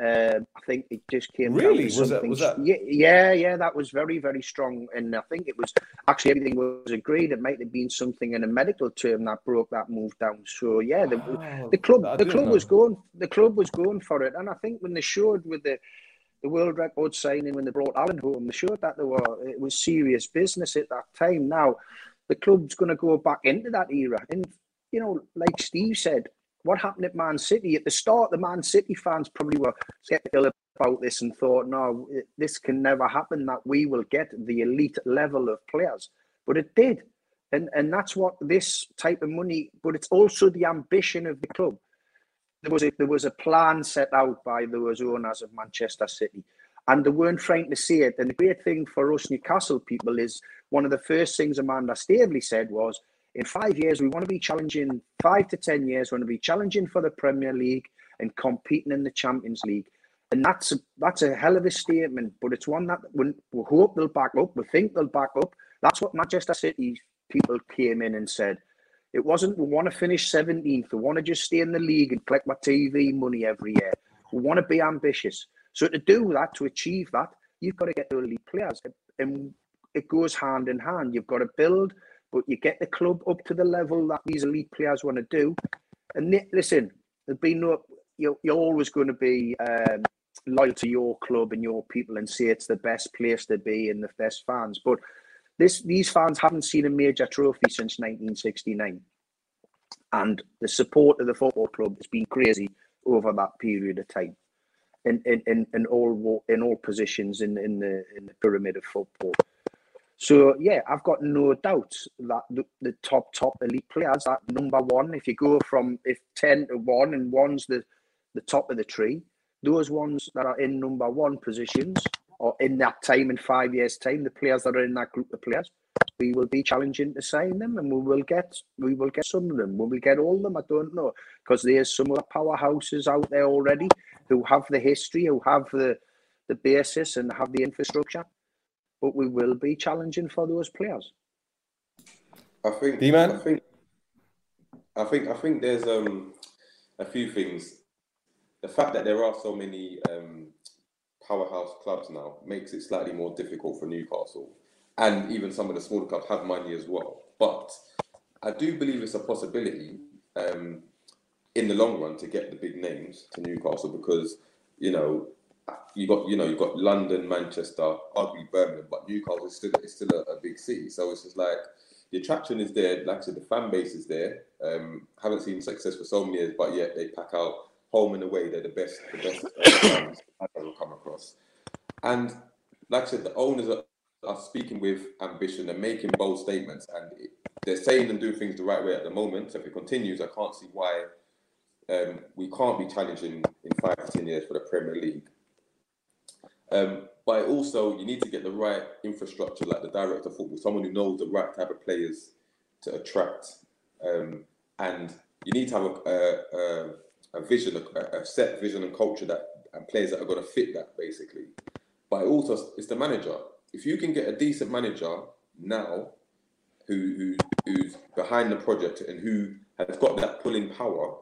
Uh, I think it just came. Really, was that? Was that? Yeah, yeah. That was very, very strong, and I think it was actually everything was agreed. It might have been something in a medical term that broke that move down. So yeah, the, oh, the club, the club know. was going, the club was going for it, and I think when they showed with the the world record signing when they brought Alan home, they showed that they were it was serious business at that time. Now, the club's going to go back into that era, and you know, like Steve said, what happened at Man City at the start? The Man City fans probably were skeptical about this and thought, no, this can never happen. That we will get the elite level of players, but it did, and and that's what this type of money. But it's also the ambition of the club. There was a, there was a plan set out by those owners of Manchester City, and they weren't trying to see it. And the great thing for us Newcastle people is one of the first things Amanda Staveley said was in five years, we want to be challenging, five to 10 years, we want to be challenging for the Premier League and competing in the Champions League. And that's a, that's a hell of a statement, but it's one that we, we hope they'll back up. We think they'll back up. That's what Manchester City people came in and said. It wasn't we want to finish 17th. We want to just stay in the league and collect my TV money every year. We want to be ambitious. So to do that, to achieve that, you've got to get the elite players. And it goes hand in hand. You've got to build but you get the club up to the level that these elite players want to do. And listen, there'll be no, you're, you're always going to be um, loyal to your club and your people and say it's the best place to be and the best fans. But this, these fans haven't seen a major trophy since 1969. And the support of the football club has been crazy over that period of time. In, in, in, in all in all positions in, in the in the pyramid of football. So yeah, I've got no doubt that the, the top top elite players, that number one, if you go from if ten to one and one's the the top of the tree, those ones that are in number one positions or in that time in five years' time, the players that are in that group of players, we will be challenging to sign them, and we will get we will get some of them. Will we get all of them? I don't know because there's some other powerhouses out there already who have the history, who have the the basis, and have the infrastructure but we will be challenging for those players. I think. D-man? I think. I think. I think there's um a few things. The fact that there are so many um, powerhouse clubs now makes it slightly more difficult for Newcastle. and even some of the smaller clubs have money as well. But I do believe it's a possibility um, in the long run to get the big names to Newcastle because you know you got you know you've got London, Manchester, ugly Birmingham, but Newcastle is still is still a, a, big city. So it's just like the attraction is there. Like I said, the fan base is there. Um, haven't seen success for so many years, but yet they pack out home and away. They're the best, the best fans I've ever come across. And like I said, the owners are, are speaking with ambition and making bold statements, and they're saying and doing things the right way at the moment. So if it continues, I can't see why um, we can't be challenging in five to ten years for the Premier League. Um, but also, you need to get the right infrastructure, like the director of football, someone who knows the right type of players to attract, um, and you need to have a, a, a vision, a, a, set vision and culture that and players that are going to fit that basically. But also, it's the manager. If you can get a decent manager now, who, who who's behind the project and who has got that pulling power,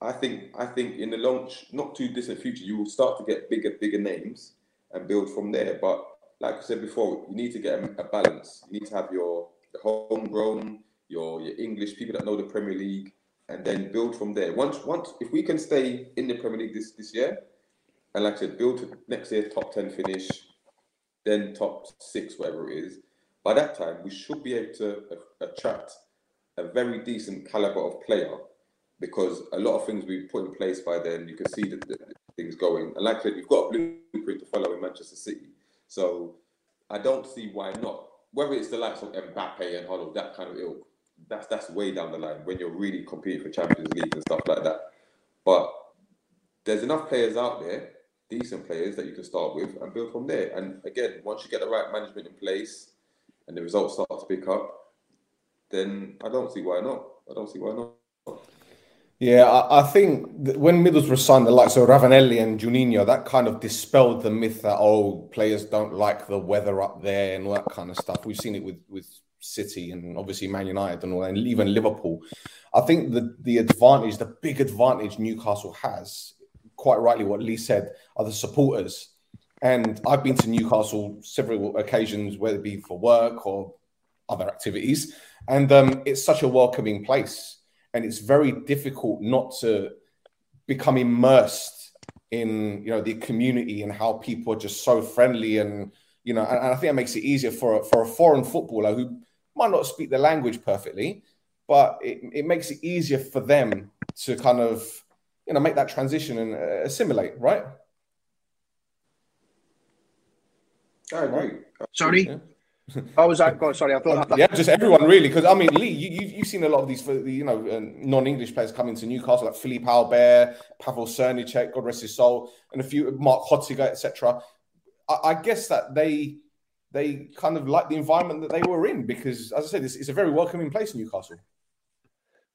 I think I think in the long, not too distant future, you will start to get bigger, bigger names and build from there. But like I said before, you need to get a, a balance. You need to have your, homegrown, your your English people that know the Premier League, and then build from there. Once once if we can stay in the Premier League this this year, and like I said, build to next year top ten finish, then top six whatever it is. By that time, we should be able to attract a very decent caliber of player because a lot of things we've put in place by then, you can see that the, things going. And like I said, we've got a to follow in Manchester City. So I don't see why not. Whether it's the likes of Mbappe and Haaland, that kind of ilk, that's that's way down the line when you're really competing for Champions League and stuff like that. But there's enough players out there, decent players that you can start with and build from there. And again, once you get the right management in place and the results start to pick up, then I don't see why not. I don't see why not. Yeah, I, think when Middlesbrough signed the likes of Ravanelli and Juninho, that kind of dispelled the myth that oh, players don't like the weather up there and all that kind of stuff. We've seen it with with City and obviously Man United and all, and even Liverpool. I think the the advantage, the big advantage Newcastle has, quite rightly what Lee said, are the supporters. And I've been to Newcastle several occasions, whether it be for work or other activities, and um, it's such a welcoming place and it's very difficult not to become immersed in you know the community and how people are just so friendly and you know and, and I think it makes it easier for a, for a foreign footballer who might not speak the language perfectly, but it, it makes it easier for them to kind of you know make that transition and uh, assimilate, right? I agree. Sorry. Yeah. Oh, was that? God, sorry, I thought. yeah, just everyone really, because I mean, Lee, you, have seen a lot of these, you know, uh, non-English players coming to Newcastle, like Philippe Albert, Pavel Srnicek, God rest his soul, and a few Marc Hottiger, etc. I, I, guess that they they kind of like the environment that they were in because, as I said, it's, it's a very welcoming place, in Newcastle.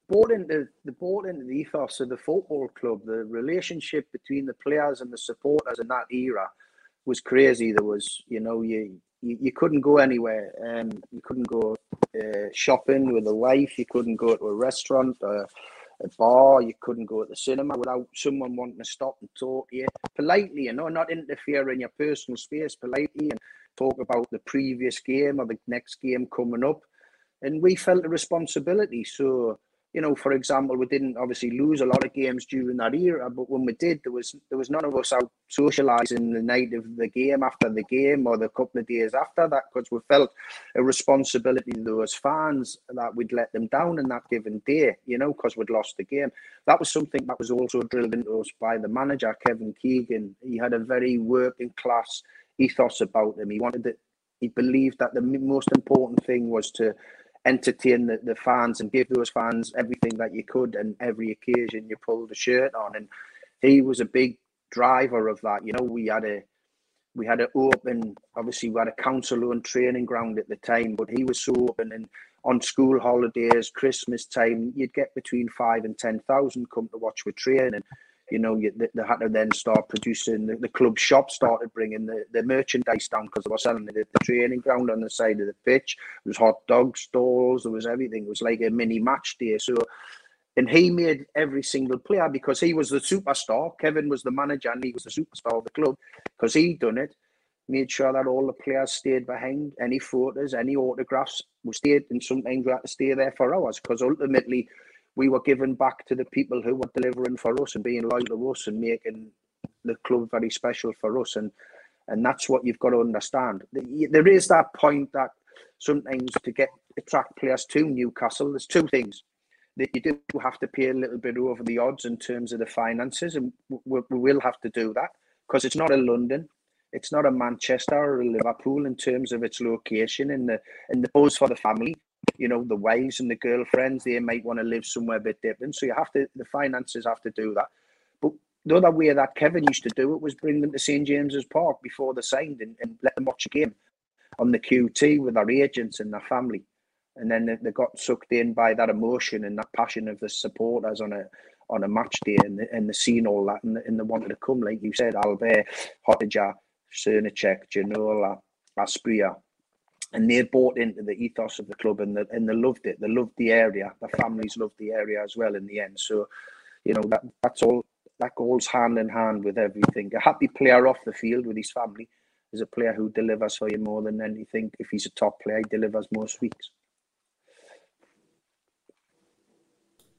Bought into the bought into the ethos of the football club, the relationship between the players and the supporters in that era was crazy. There was, you know, you you, you couldn't go anywhere. Um, you couldn't go uh, shopping with a wife. You couldn't go to a restaurant, uh, a bar. You couldn't go to the cinema without someone wanting to stop and talk to you politely. You know, not interfere in your personal space politely and talk about the previous game or the next game coming up. And we felt a responsibility. So you know, for example, we didn't obviously lose a lot of games during that era, but when we did, there was there was none of us out socialising the night of the game after the game or the couple of days after that because we felt a responsibility to those fans that we'd let them down in that given day, you know, because we'd lost the game. That was something that was also drilled into us by the manager, Kevin Keegan. He had a very working class ethos about him. He wanted to, he believed that the most important thing was to entertain the, the fans and give those fans everything that you could and every occasion you pulled a shirt on. And he was a big driver of that you know. We had a we had an open obviously we had a council owned training ground at the time but he was so open. And on school holidays christmas time you'd get between five and ten thousand come to watch with training you know, they, they, had to then start producing. The, the, club shop started bringing the, the merchandise down because they were selling the training ground on the side of the pitch. There was hot dog stalls. There was everything. It was like a mini match day. So, and he made every single player because he was the superstar. Kevin was the manager and he was the superstar of the club because he done it. made sure that all the players stayed behind. Any photos, any autographs, we stayed, and sometimes we had to stay there for hours because ultimately we were giving back to the people who were delivering for us and being loyal to us and making the club very special for us. And and that's what you've got to understand. There is that point that sometimes to get attract players to Newcastle, there's two things that you do have to pay a little bit over the odds in terms of the finances, and we, will have to do that because it's not a London, it's not a Manchester or a Liverpool in terms of its location and the and the buzz for the family. You know, the wives and the girlfriends, they might want to live somewhere a bit different. So you have to the finances have to do that. But the other way that Kevin used to do it was bring them to St James's Park before they signed and, and let them watch a game on the QT with their agents and their family. And then they, they got sucked in by that emotion and that passion of the supporters on a on a match day and, the, and the scene all that and, and they wanted to come, like you said, Albert, Hottiger, Srnicek, Ginola, Asprilla. And they bought into the ethos of the club and, the, and they loved it. They loved the area. The families loved the area as well in the end. So, you know, that that's all that goes hand in hand with everything. A happy player off the field with his family is a player who delivers for you more than anything. If he's a top player, he delivers most weeks.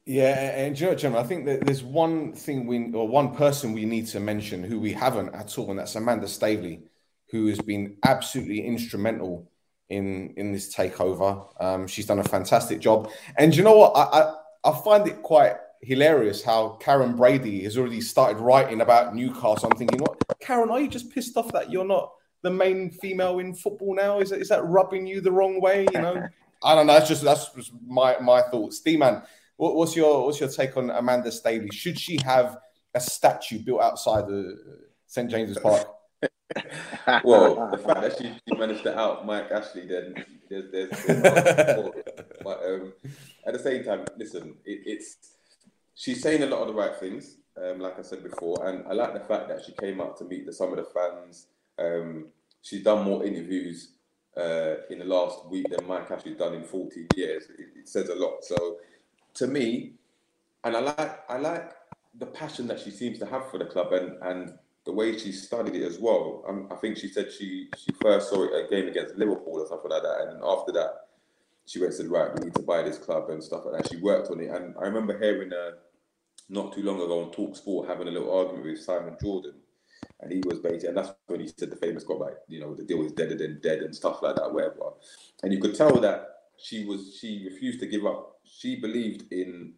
Yeah, and Jim, I think that there's one thing we or one person we need to mention who we haven't at all, and that's Amanda Staveley, who has been absolutely instrumental in in this takeover. Um, she's done a fantastic job, and you know what? I, I I find it quite hilarious how Karren Brady has already started writing about Newcastle. I'm thinking, what, Karren? Are you just pissed off that you're not the main female in football now? Is that, is that rubbing you the wrong way? You know, I don't know. That's just that's just my my thoughts. Steve man, what, what's your what's your take on Amanda Staveley? Should she have a statue built outside the St James's Park? Well, the fact that she, she, managed to out Mike Ashley, then there's, there's, there's but um, at the same time, listen, it, it's she's saying a lot of the right things, um, like I said before, and I like the fact that she came up to meet the, some of the fans. Um, she's done more interviews uh, in the last week than Mike Ashley's done in 14 years. It, it says a lot. So to me, and I like I like the passion that she seems to have for the club and and the way she studied it as well. Um, I think she said she she first saw it a game against Liverpool or something like that, and after that, she went and said, right, we need to buy this club and stuff like that. She worked on it, and I remember hearing her not too long ago on Talk Sport having a little argument with Simon Jordan, and he was basically, and that's when he said the famous quote like, you know, the deal is deader than dead and stuff like that, whatever. And you could tell that she was she refused to give up. She believed in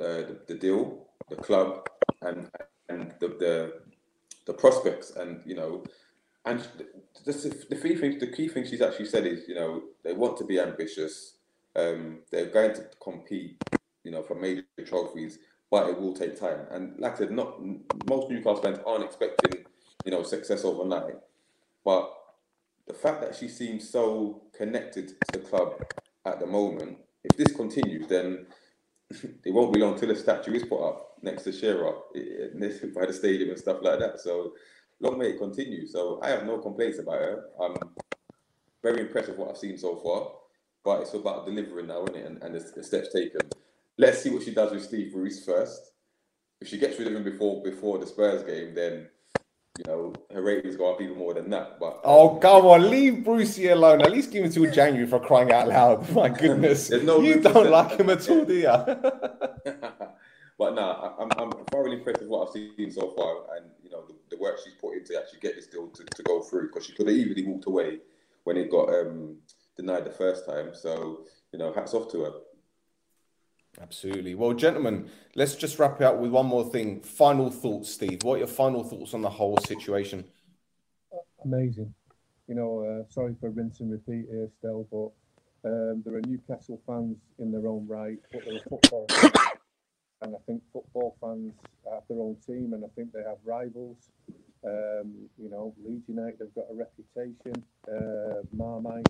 uh, the, the, deal, the club, and and the, the the prospects, and you know, and the, the key thing the key thing she's actually said is you know they want to be ambitious. Um, they're going to compete, you know, for major trophies, but it will take time. And like I said, not most Newcastle fans aren't expecting you know success overnight, but the fact that she seems so connected to the club at the moment, if this continues, then it won't be long till a statue is put up next to Shearer by the stadium and stuff like that. So long may it continue. So I have no complaints about her. I'm very impressed with what I've seen so far, but it's about delivering now, isn't it? And, and the, the steps taken. Let's see what she does with Steve Bruce first. If she gets rid of him before before the Spurs game, then you know, her ratings go up even more than that. But oh, come on, leave Brucey alone. At least give him till January for crying out loud. My goodness, no you don't like him at all, do you? but no, I'm, I'm thoroughly impressed with what I've seen so far, and you know the, the work she's put in to actually get this deal to, to go through because she could have easily walked away when it got um, denied the first time. So you know, hats off to her. Absolutely. Well, gentlemen, let's just wrap it up with one more thing. Final thoughts, Steve. What are your final thoughts on the whole situation? Amazing. You know, uh, sorry for rinse and repeat here still, but um, there are Newcastle fans in their own right, but they're football. And I think football fans have their own team, and I think they have rivals. Um, you know, Leeds United have got a reputation. Uh, Marmite,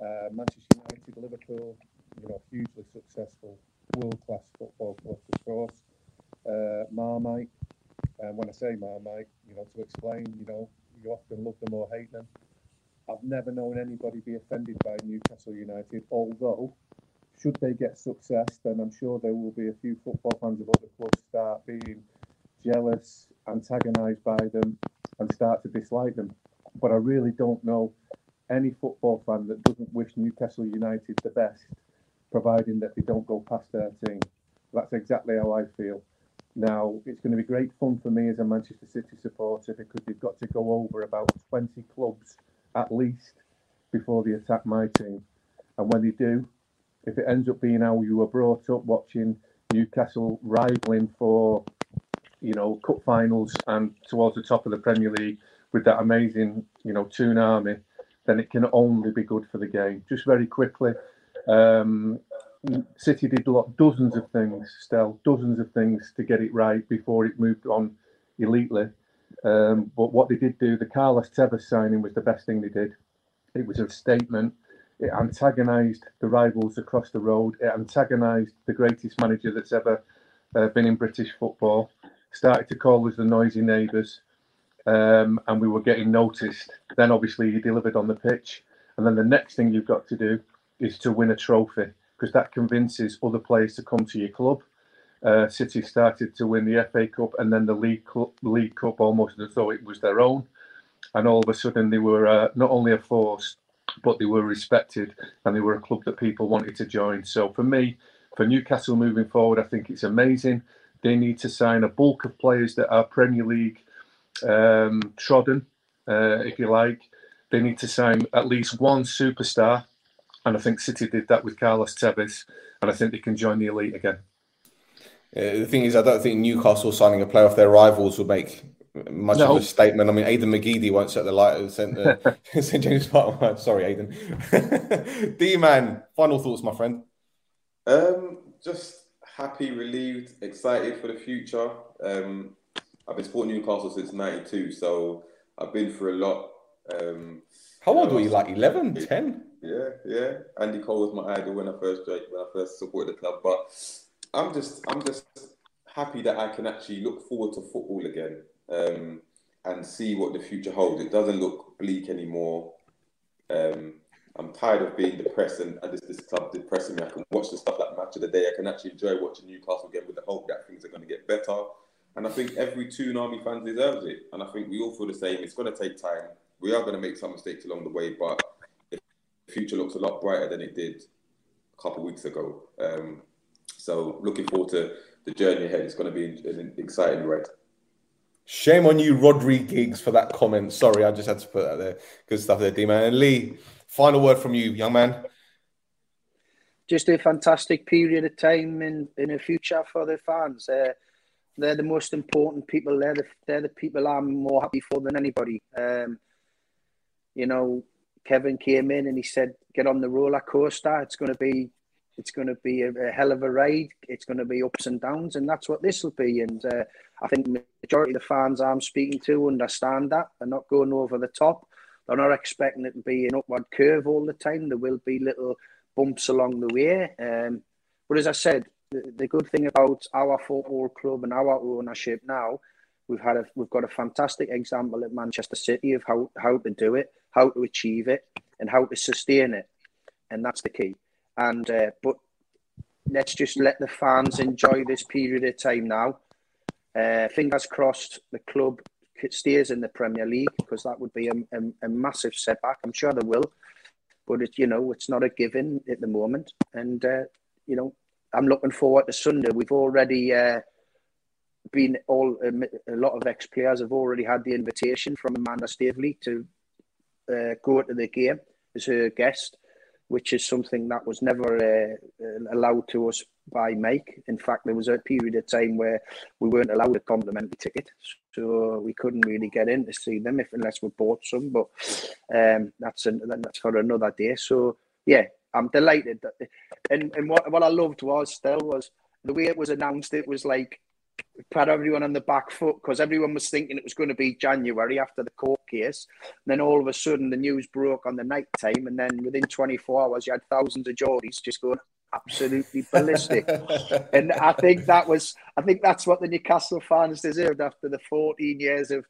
uh, Manchester United, Liverpool, you know, hugely successful world class football club, of course. Uh, Marmite, and when I say Marmite, you know, to explain, you know, you often love them or hate them. I've never known anybody be offended by Newcastle United, although, should they get success, then I'm sure there will be a few football fans of other clubs start being jealous, antagonised by them, and start to dislike them. but I really don't know any football fan that doesn't wish Newcastle United the best, providing that they don't go past 13. That's exactly how I feel. Now, it's going to be great fun for me as a Manchester City supporter because they've got to go over about 20 clubs at least before they attack my team. And when they do, if it ends up being how you were brought up watching Newcastle rivaling for, you know, cup finals and towards the top of the Premier League with that amazing, you know, Toon Army, then it can only be good for the game. Just very quickly, um, City did lot, dozens of things, still dozens of things to get it right before it moved on elitely. Um, but what they did do, the Carlos Tevez signing was the best thing they did. It was a statement. It antagonised the rivals across the road. It antagonised the greatest manager that's ever uh, been in British football. Started to call us the noisy neighbours, um, and we were getting noticed. Then obviously he delivered on the pitch, and then the next thing you've got to do is to win a trophy because that convinces other players to come to your club. Uh, City started to win the FA Cup and then the League Cup, League Cup almost as though it was their own, and all of a sudden they were uh, not only a force, but they were respected and they were a club that people wanted to join. So for me, for Newcastle moving forward, I think it's amazing. They need to sign a bulk of players that are Premier League um, trodden, uh, if you like. They need to sign at least one superstar and I think City did that with Carlos Tevez, and I think they can join the elite again. Uh, the thing is, I don't think Newcastle signing a player off their rivals will make much no. of a statement. I mean, Aiden McGeady won't set the light at St. Uh, St. James Park. Sorry, Aiden. D man, final thoughts, my friend. Um, just happy, relieved, excited for the future. Um, I've been supporting Newcastle since '92, so I've been through a lot. Um, How old were you? Like 11, 10? Yeah, yeah. Andy Cole was my idol when I first when I first supported the club. But I'm just I'm just happy that I can actually look forward to football again um, and see what the future holds. It doesn't look bleak anymore. Um, I'm tired of being depressed and, and this, this club depressing me. I can watch the stuff like Match of the Day. I can actually enjoy watching Newcastle again with the hope that things are going to get better. And I think every Toon Army fan deserves it. And I think we all feel the same. It's going to take time. We are going to make some mistakes along the way, but future looks a lot brighter than it did a couple of weeks ago. Um, so looking forward to the journey ahead. It's going to be an exciting ride. Shame on you, Rodri Giggs, for that comment. Sorry, I just had to put that there. Good stuff there, D man. And Lee, final word from you, young man. Just a fantastic period of time in, in the future for the fans. Uh, they're the most important people. They're the, they're the people I'm more happy for than anybody. Um, you know, Kevin came in and he said, "Get on the roller coaster. It's going to be, it's going to be a, a hell of a ride. It's going to be ups and downs, and that's what this will be." And uh, I think the majority of the fans I'm speaking to understand that. They're not going over the top. They're not expecting it to be an upward curve all the time. There will be little bumps along the way. Um, but as I said, the, the good thing about our football club and our ownership now We've had a we've got a fantastic example at Manchester City of how, how to do it, how to achieve it, and how to sustain it, and that's the key. And uh, but let's just let the fans enjoy this period of time now. Uh, fingers crossed, the club stays in the Premier League because that would be a, a, a massive setback. I'm sure they will, but it, you know it's not a given at the moment. And uh, you know I'm looking forward to Sunday. We've already. Uh, been all a, a lot of ex players have already had the invitation from Amanda Staveley to uh, go to the game as her guest, which is something that was never uh, allowed to us by Mike. In fact, there was a period of time where we weren't allowed a complimentary ticket, so we couldn't really get in to see them if unless we bought some. But um, that's an, that's for another day. So yeah, I'm delighted. That, and and what what I loved was still was the way it was announced. It was like put everyone on the back foot because everyone was thinking it was going to be January after the court case. And then all of a sudden, the news broke on the night time, and then within 24 hours, you had thousands of Geordies just going absolutely ballistic. and I think that was, I think that's what the Newcastle fans deserved after the 14 years of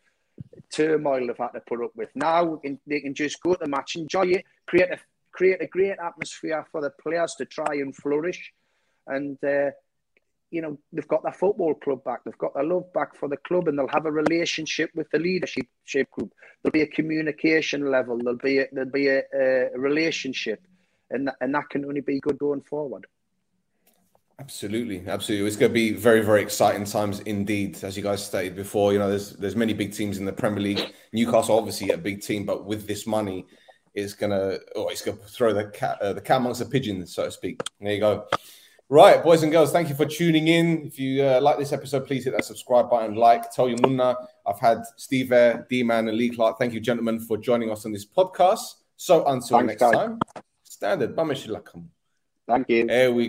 turmoil they've had to put up with. Now they can just go to the match, enjoy it, create a create a great atmosphere for the players to try and flourish, and. Uh, you know, they've got their football club back, they've got their love back for the club, and they'll have a relationship with the leadership group. There'll be a communication level, there'll be a, there'll be a, a relationship, and and that can only be good going forward. Absolutely, absolutely. It's going to be very, very exciting times indeed. As you guys stated before, you know, there's there's many big teams in the Premier League. Newcastle, obviously, a big team, but with this money, it's gonna, oh, it's gonna throw the cat, uh, the cat amongst the pigeons, so to speak. There you go. Right, boys and girls, thank you for tuning in. If you uh, like this episode, please hit that subscribe button, like, tell your munna. I've had Steve there, D Man, and Lee Clark. Thank you, gentlemen, for joining us on this podcast. So until Thanks, next guys. time, standard. Thank you. There we